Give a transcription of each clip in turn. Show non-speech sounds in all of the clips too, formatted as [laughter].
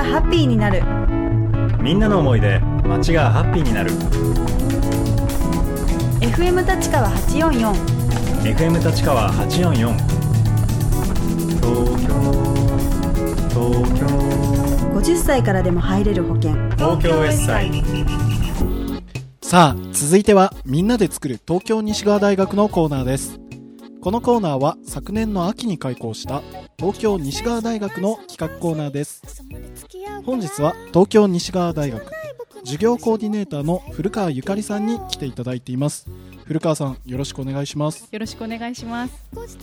がハッピーになる。みんなの思いで街がハッピーになる。FM 立川844 FM 立川844東京東京。50歳からでも入れる保険。東京 S 祭さあ続いてはみんなで作る東京西側大学のコーナーですこのコーナーは昨年の秋に開校した東京西側大学の企画コーナーです。本日は東京西側大学授業コーディネーターの古川ゆかりさんに来ていただいています。古川さんよろしくお願いします。よろしくお願いします。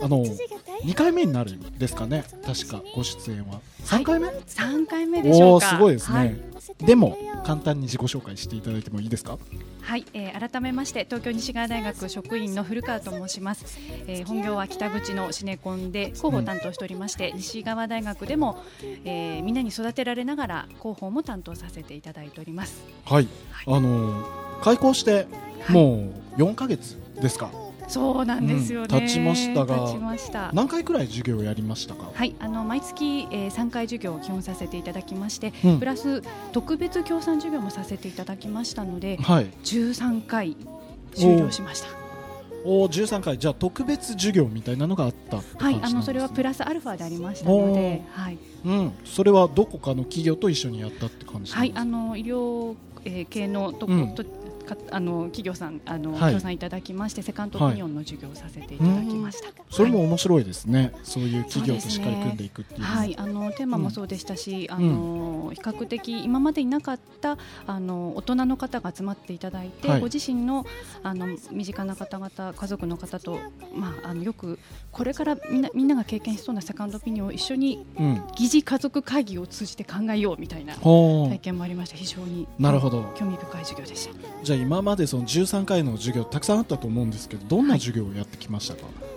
あの2回目になるんですかね。確かご出演は。3回目、三回目でしょおおうか。すごいですね、はい、でも簡単に自己紹介していただいてもいいですか？はいえー改めまして東京西川大学職員の古川と申します。えー本業は北口のシネコンで広報を担当しておりまして、西川大学でも、えーみんなに育てられながら広報も担当させていただいております。はい、はあの開校してもう4ヶ月ですか、そうなんですよね。うん経ちましたが。何回くらい授業をやりましたか？はい、あの毎月、えー、3回授業を基本させていただきまして、うん。プラス特別協賛授業もさせていただきましたので、はい。13回終了しました。おお13回。じゃあ特別授業みたいなのがあったってはい、あのそれはプラスアルファでありましたので、はい、うん。それはどこかの企業と一緒にやったって感じはい、ですか？あの医療、えー系のとこ、うん。とかあの企業さんあの、はい。協賛いただきましてセカンドオピニオンの授業をさせていただきました。それもはい面白いですね、そういう企業としっかり組んでいくっていうのは。はい、あのテーマもそうでしたし、あの比較的今までいなかったあの大人の方が集まっていただいて、はい。ご自身のあの身近な方々家族の方とまああのよくこれからみんなみんなが経験しそうなセカンドオピニオンを一緒にうん。疑似家族会議を通じて考えようみたいなほ体験もありました。非常にうなるほど。興味深い授業でした。じゃあ今までその13回の授業たくさんあったと思うんですけどどんな授業をやってきましたか、はい、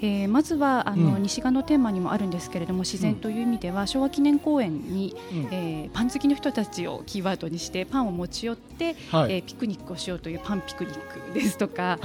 えーまずはあの、うん。西側のテーマにもあるんですけれども自然という意味では、昭和記念公園に、うん。えーパン好きの人たちをキーワードにしてパンを持ち寄って、はい。えーピクニックをしようというパンピクニックですとか。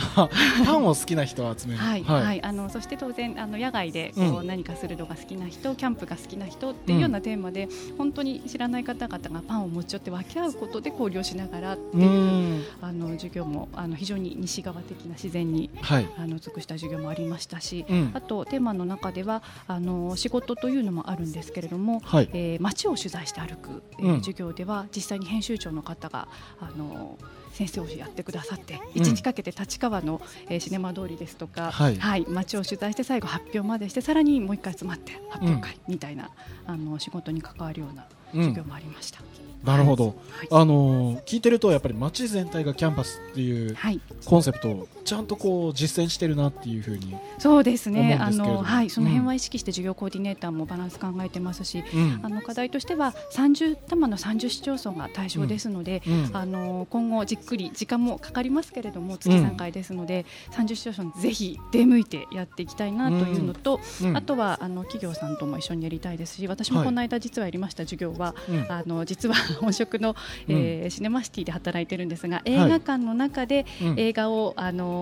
パンを好きな人を集める。はい、はい。あのそして当然あの野外でこう、うん。何かするのが好きな人キャンプが好きな人っていうようなテーマで、本当に知らない方々がパンを持ち寄って分け合うことで交流しながらってういう、ん。あの授業もあの非常に西側的な自然にはい、あの尽くした授業もありましたし、うん。あとテーマの中ではあの仕事というのもあるんですけれども、はい。えー街を取材して歩く、えーうん。授業では実際に編集長の方があの先生をやってくださってうん。一日かけて立川の、えーシネマ通りですとか、はい。街を取材して最後発表までしてさらにもう一回集まって発表会みたいな、あの仕事に関わるような授業もありました。なるほど、はい。あのー聞いてるとやっぱり街全体がキャンパスっていうはい。コンセプトをちゃんとこう実践してるなっていうふうに、そうですね。あのはい、その辺うんは意識して授業コーディネーターもバランス考えてますし、うん。あの課題としては30多摩の30市町村が対象ですので、うん。あの今後じっくり時間もかかりますけれども月3回ですので、30市町村ぜひ出向いてやっていきたいなというのと、うん。あとはあの企業さんとも一緒にやりたいですし私もこの間実はやりました授業は、うん。あの実は [laughs] 本職の、えーシネマシティで働いてるんですが映画館の中でうん。映画を、あの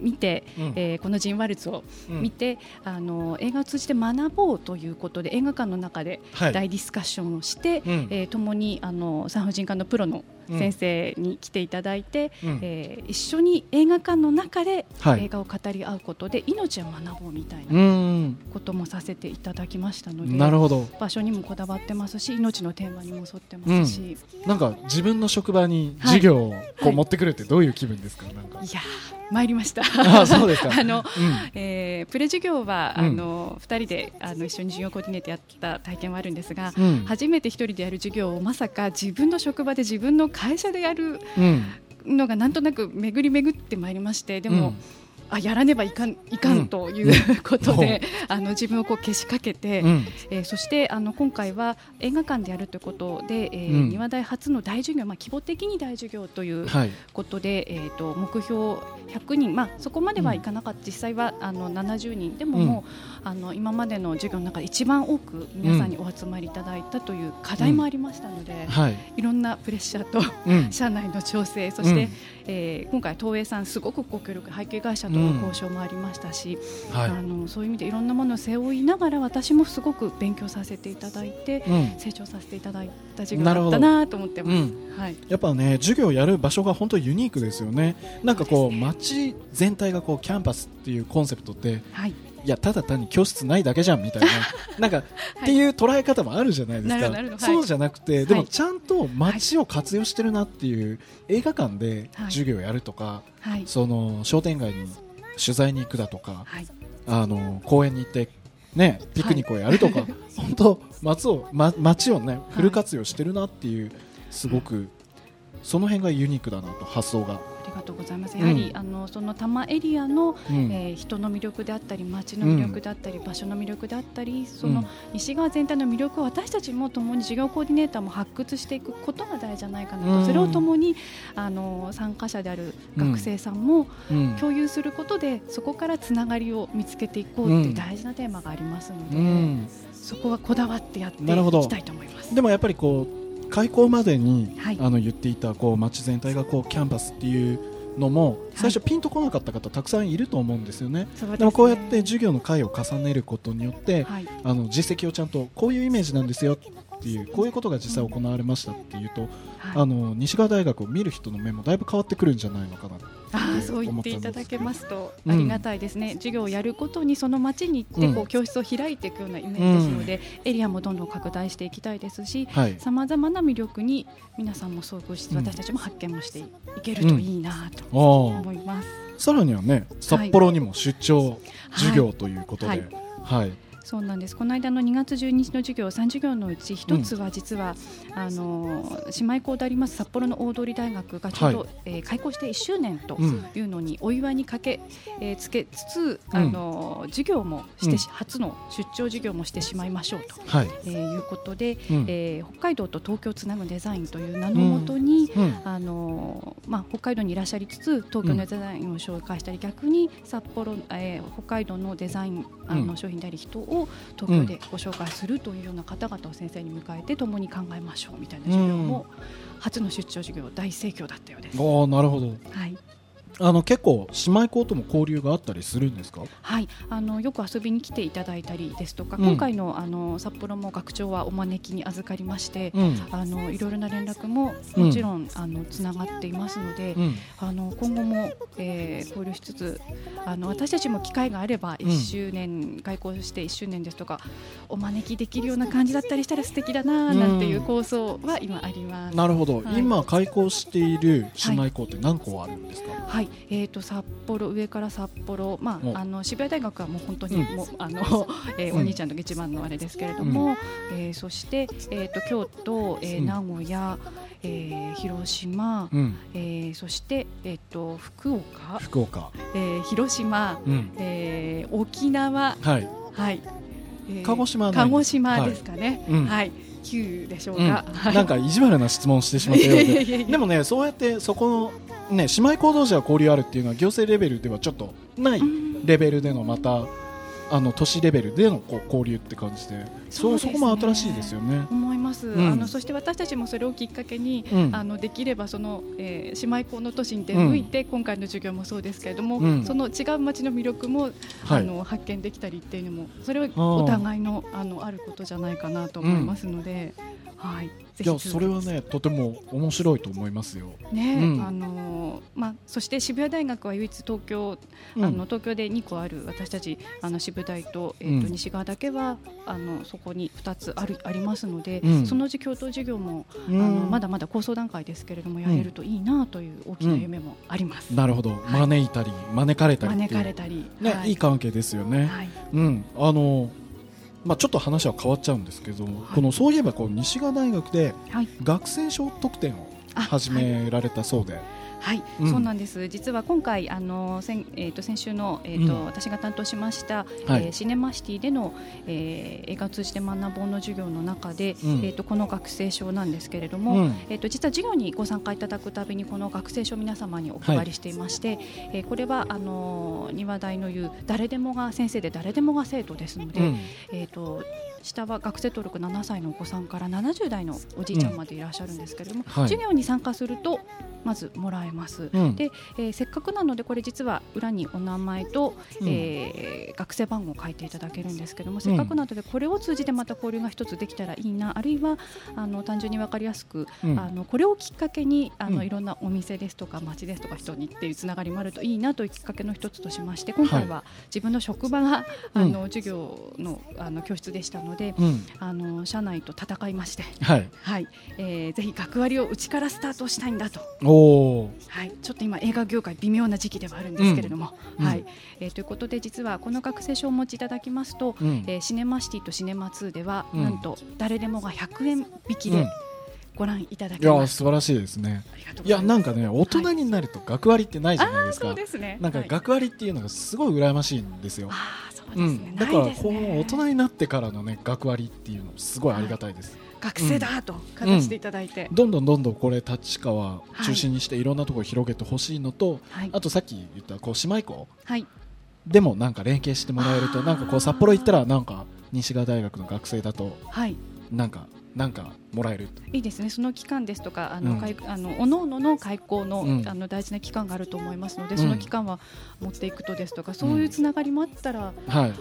見て、うん。えーこのジンワルツをうん。見て、あの映画を通じて学ぼうということで映画館の中ではい。大ディスカッションをして、うん。えー共にあの産婦人科のプロの先生に来ていただいて、うん。えー一緒に映画館の中ではい。映画を語り合うことで命を学ぼうみたいうなん。こともさせていただきましたので、なるほど。場所にもこだわってますし命のテーマにも沿ってますし、なんか自分の職場に授業をこはい。う持ってくるってどういう気分ですか、なんか。い、やー参りました。あそうですか。[laughs] あのうん。えープレ授業は、うん。あの2人であの一緒に授業コーディネートやった体験はあるんですが、うん。初めて一人でやる授業をまさか自分の職場で自分の会社でやるうん。のがなんとなく巡り巡ってまいりましてでも、うんあやらねばいかんいかうんんということで、あの自分をこうけしかけて、うん。えーそしてあの今回は映画館でやるということで、えーうん。庭大初の大授業、まあ、規模的に大授業というはい。ことで、えー、と目標100人、まあ、そこまではいかなかった、実際はあの70人でももう、あの今までの授業の中で一番多く皆さんにお集まりいただいたという課題もありましたので、はい。いろんなプレッシャーとうん。[laughs] 社内の調整そして、うん。えー今回東映さんすごくご協力背景会社ととの交渉もありましたし、はい。あのそういう意味でいろんなものを背負いながら私もすごく勉強させていただいて、うん。成長させていただいた授業だったなと思ってます。うんはい、やっぱね授業をやる場所が本当ユニークですよね。なんかこう街全体がこうキャンパスっていうコンセプトってはい、いやただ単に教室ないだけじゃんみたいな [laughs] なんか、っていう捉え方もあるじゃないですか。そうじゃなくて、でもはい。ちゃんと街を活用してるなっていう、映画館ではい。授業をやるとか、はい、その商店街に取材に行くだとかはい、あの公園に行ってねピクニックをやるとか、[laughs] 本当街を、ま、街をねフル活用してるなっていうすごくその辺がユニークだなと発想が、がとうございます。やはり、うん。あのその多摩エリアの、うん。えー人の魅力であったり街の魅力であったり、場所の魅力であったりその、うん西側全体の魅力を私たちも共に授業コーディネーターも発掘していくことが大事じゃないかなと、うん。それを共にあの参加者である学生さんもうん。共有することで、そこからつながりを見つけていこうってうん。いう大事なテーマがありますので、うん。そこはこだわってやっていきたいと思います。でもやっぱりこう開校までに、はい。あの言っていたこう街全体がこうキャンパスっていうのも最初ピンとこなかった方たくさんいると思うんですよね。そうすね。でもこうやって授業の回を重ねることによって、はい。あの実績をちゃんとこういうイメージなんですよっていうこういうことが実際行われましたっていうと、はい。あの西川大学を見る人の目もだいぶ変わってくるんじゃないのかなああそう言っていただけますとうん。ありがたいですね、授業をやることにその町に行ってこううん教室を開いていくようなイメージですので、エリアもどんどん拡大していきたいですしはい、さまざまな魅力に皆さんも遭遇して、うん。私たちも発見もしていけるといいなと思います。さらにはね札幌にも出張授業ということで、はい。はいそうなんです。この間の2月12日の授業3授業のうち1つは実は、あの姉妹校であります札幌の大通大学がちょうど、はえー開校して1周年とうん。いうのにお祝いにかけ、えーつけつつ、あの授業もしてし、うん。初の出張授業もしてしまいましょうと、はい、えーいうことで、うん。えー北海道と東京をつなぐデザインという名のもとに、うん。あのまあ、北海道にいらっしゃりつつ東京のデザインを紹介したり、逆に札幌、えー北海道のデザインあの、うん商品であり人を東京でご紹介するというような方々を先生に迎えて共に考えましょうみたいな授業も、初の出張授業大盛況だったようです。ああなるほど。はいあの結構姉妹校とも交流があったりするんですか？はい、あのよく遊びに来ていただいたりですとか、うん。今回のあの札幌も学長はお招きに預かりまして、うん。あのいろいろな連絡ももちろん、あのつながっていますので、うんあの今後も、えー交流しつつあの私たちも機会があればうん。1周年、開校して1周年ですとかお招きできるような感じだったりしたら素敵だななんていう構想は今あります。なるほど、はい。今開校している姉妹校って何校あるんですか、はい、えー、と札幌上から札幌、まお。あ、あの渋谷大学はもう本当にうん。もう、あの、[laughs] えーうん。お兄ちゃんの一番のあれですけれども、えーそして、えー、と京都、えーうん。名古屋、えー広島、うん、えーそして、えー、と福岡、福岡、えー広島、うん、えー沖縄、はい。はい。えー鹿児島鹿児島ですかね、うん。はい、九でしょううん。か。はいなんか意地悪な質問してしまったようで。[laughs] でもねそうやってそこのね姉妹校同士は交流あるっていうのは行政レベルではちょっとないうん。レベルでのまたあの都市レベルでのこう交流って感じで。そそうね。そこも新しいですよね。思います、うん。あのそして私たちもそれをきっかけに、うん。あのできればその、えー姉妹校の都市に出向いて、今回の授業もそうですけれども、うん。その違う街の魅力も、はい。あの発見できたりっていうのもそれはお互いのあのあることじゃないかなと思いますので、はい、ぜいやそれはねとても面白いと思いますよ。ね、うん。あのまあそして渋谷大学は唯一東京、うん。あの東京で2個ある私たちあの渋大とえっ、と、うん。西側だけはあのそこに2つあるありますので、うん。そのうち共同授業も、うん。あのまだまだ構想段階ですけれどもやれるといいなという大きな夢もあります。なるほど、招いたり招かれたり招かれたり、ね、、はいい関係ですよね。はい。うん、あの、まあ、ちょっと話は変わっちゃうんですけど、このそういえばこう西川大学ではい。学生証特典をあ始められたそうで、はい、うん。そうなんです。実は今回あの先えっ、と先週のえっ、と、うん。私が担当しました、はい。えーシネマシティでの、えー映画を通じて学ぼうの授業の中で、うん。えっ、とこの学生証なんですけれども、うん。えっ、と実は授業にご参加いただくたびにこの学生証を皆様にお配りしていまして、えーこれはあの庭大の言う誰でもが先生で誰でもが生徒ですので、うん。えっ、と下は学生登録7歳のお子さんから70代のおじいちゃんまでいらっしゃるんですけれども、はい。授業に参加するとまずもらえます。うん。で、えーせっかくなのでこれ実は裏にお名前と、うん。えー学生番号を書いていただけるんですけども、せっかくなのでこれを通じてまた交流が一つできたらいいなあるいはあの単純に分かりやすく、うん。あのこれをきっかけにあの、うん。いろんなお店ですとか街ですとか人にっていうつながりもあるといいなというきっかけの一つとしまして今回は自分の職場が、うんあの授業のあの教室でしたので、うん。あの社内と戦いまして、はい。はい。えー、ぜひ学割をうちからスタートしたいんだと。おおはい、ちょっと今映画業界微妙な時期ではあるんですけれども、うん。はい、えーということで実はこの学生証をお持ちいただきますと、うん。えーシネマシティとシネマ2では、うん。なんと誰でもが100円引きでうんご覧いただいやけます。素晴らしいですね。いや。なんかね大人になると学割ってないじゃないですか。そうですね。なんかはい学割っていうのがすごい羨ましいんですよ、あーそううですね。ん、だからこのね大人になってからのね学割っていうのすごいありがたいです、学生だとかざしていただいて、どんどんどんどんこれ立川中心にしていろんなところ広げてほしいのと、はい。あとさっき言ったこう姉妹校。はい。でもなんか連携してもらえるとなんかこう札幌行ったらなんか西川大学の学生だとはい。なんかなんかもらえると。いいですね。その期間ですとか、あの、うん。開あの、おののの開校の、うん。あの大事な期間があると思いますので、うん。その期間は持っていくとですとか、そういうつながりもあったら、はい、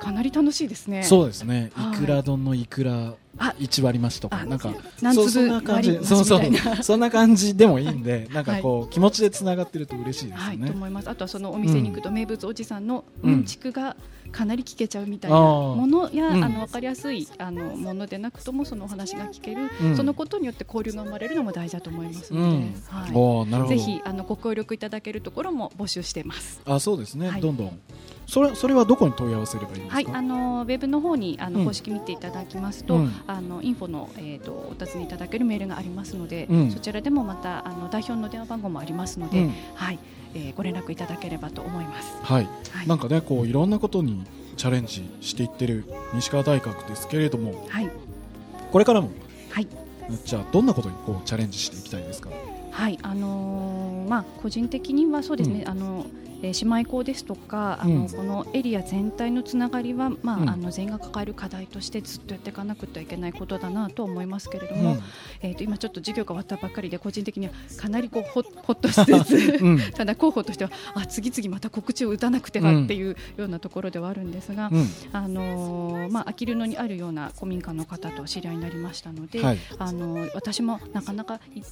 かなり楽しいですね。そうですね。はい。いくら丼のいくらあ1割増しとかあなんか何そうそん粒な感じ。うそう。そんな感じでもいいんでなんかこう、気持ちでつながってると嬉しいですはい、と思います。あとはそのお店に行くと名物おじさんのうん。うんちくがかなり聞けちゃうみたいなものや、うん。あの分かりやすいあのものでなくともそのお話が聞ける、うん。そのことによって交流が生まれるのも大事だと思いますので、うん。はい、ぜひあのご協力いただけるところも募集しています。あそうですね、はい。どんどん。それそれはどこに問い合わせればいいんですか、はい、あのウェブの方にあの、うん。公式見ていただきますと、うん。あのインフォのえっ、とお尋ねいただけるメールがありますので、うん。そちらでもまたあの代表の電話番号もありますので、うん。はい、えーご連絡いただければと思います。はい、はい、なんかねこういろんなことにチャレンジしていってる西川大学ですけれどもはい、これからもはい。じゃあどんなことにこうチャレンジしていきたいですか？はい、あのーまあ個人的にはそうですね、うん。あのえー姉妹校ですとか、あのうん。このエリア全体のつながりは、まあうん。あの全員が抱える課題としてずっとやっていかなくてはいけないことだなと思いますけれども、うん。えー、と今ちょっと授業が終わったばっかりで個人的にはかなりこうほほっとしつつ、うん。[laughs] ただ候補としてはあ次々また告知を打たなくてはっていうようなところではあるんですが、うん。あのーまあ、あきる野にあるような古民家の方と知り合いになりましたので、はい。あの私もなかなかい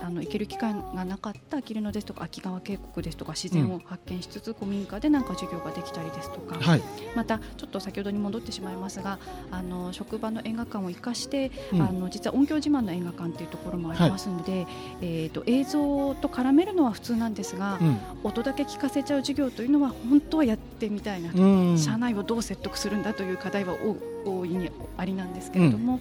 あの行ける機会がなかったあきる野ですとか秋川渓谷ですとか自然を発見しつつ、古民家でなんか授業ができたりですとか、はい。またちょっと先ほどに戻ってしまいますがあの職場の映画館を生かして、うん。あの実は音響自慢の映画館っていうところもありますので、えー、と映像と絡めるのは普通なんですが、うん。音だけ聞かせちゃう授業というのは本当はやってみたいなと。うん。社内をどう説得するんだという課題は大大いにありなんですけれども、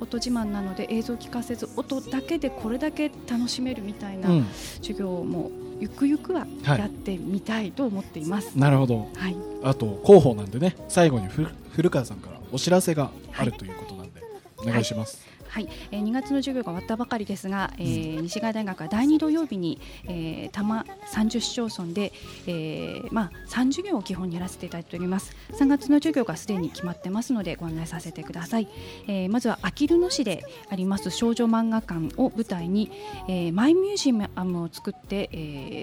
音自慢なので映像を聞かせず音だけでこれだけ楽しめるみたいなうん。授業もゆくゆくははいやってみたいと思っています。なるほど。はい、あと広報なんでね最後にふ古川さんからお知らせがあるということなんで、お願いします、はい、えー、2月の授業が終わったばかりですが、えー西川大学は第2土曜日に、えー、多摩30市町村で、えーまあ、3授業を基本にやらせていただいております。3月の授業がすでに決まってますのでご案内させてください、えーまずはあきる野市であります少女漫画館を舞台に、えーマイミュージアムを作って、え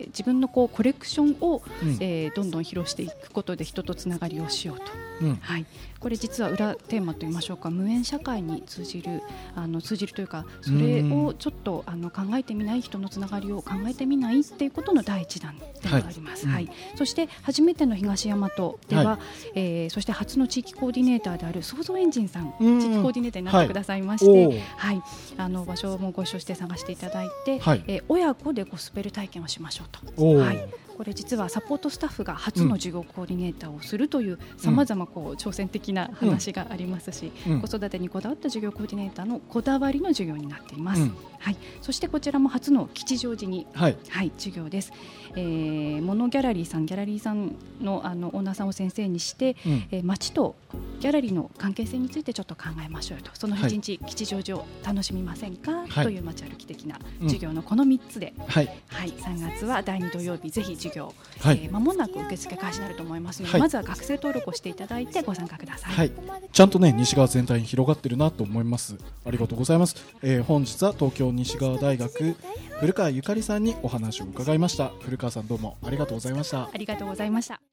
ー自分のこうコレクションを、うん。えーどんどん披露していくことで人とつながりをしようと。うん。はい、これ実は裏テーマと言いましょうか無縁社会に通じるあの通じるというかそれをちょっとあの考えてみない人のつながりを考えてみないっていうことの第一弾ではあります。ははい。いそして初めての東大和では、はえーそして初の地域コーディネーターである創造エンジンさん、うん。地域コーディネーターになってくださいまして、おー。はい、あの場所もご一緒して探していただいて、はい。えー親子でゴスペル体験をしましょうと。はいこれ実はサポートスタッフが初の授業コーディネーターをするというさまざまこう挑戦的な話がありますし、うん。子育てにこだわった授業コーディネーターのこだわりの授業になっています。うん。はい、そしてこちらも初の吉祥寺にはい。はい、授業です、えー、モノギャラリーさんギャラリーさんのあのオーナーさんを先生にして、うん。えー、街とギャラリーの関係性についてちょっと考えましょうよとそのはい一日吉祥寺を楽しみませんか、はい。という街歩き的なうん。授業のこの3つで、はい。はい、3月は第2土曜日。ぜひ授業、はい。えー間もなく受付開始になると思いますので、はい。まずは学生登録をしていただいてご参加ください。はい、ちゃんとね西側全体に広がってるなと思います。ありがとうございます、えー本日は東京西側大学古川ゆかりさんにお話を伺いました。古川さんどうもありがとうございました。ありがとうございました。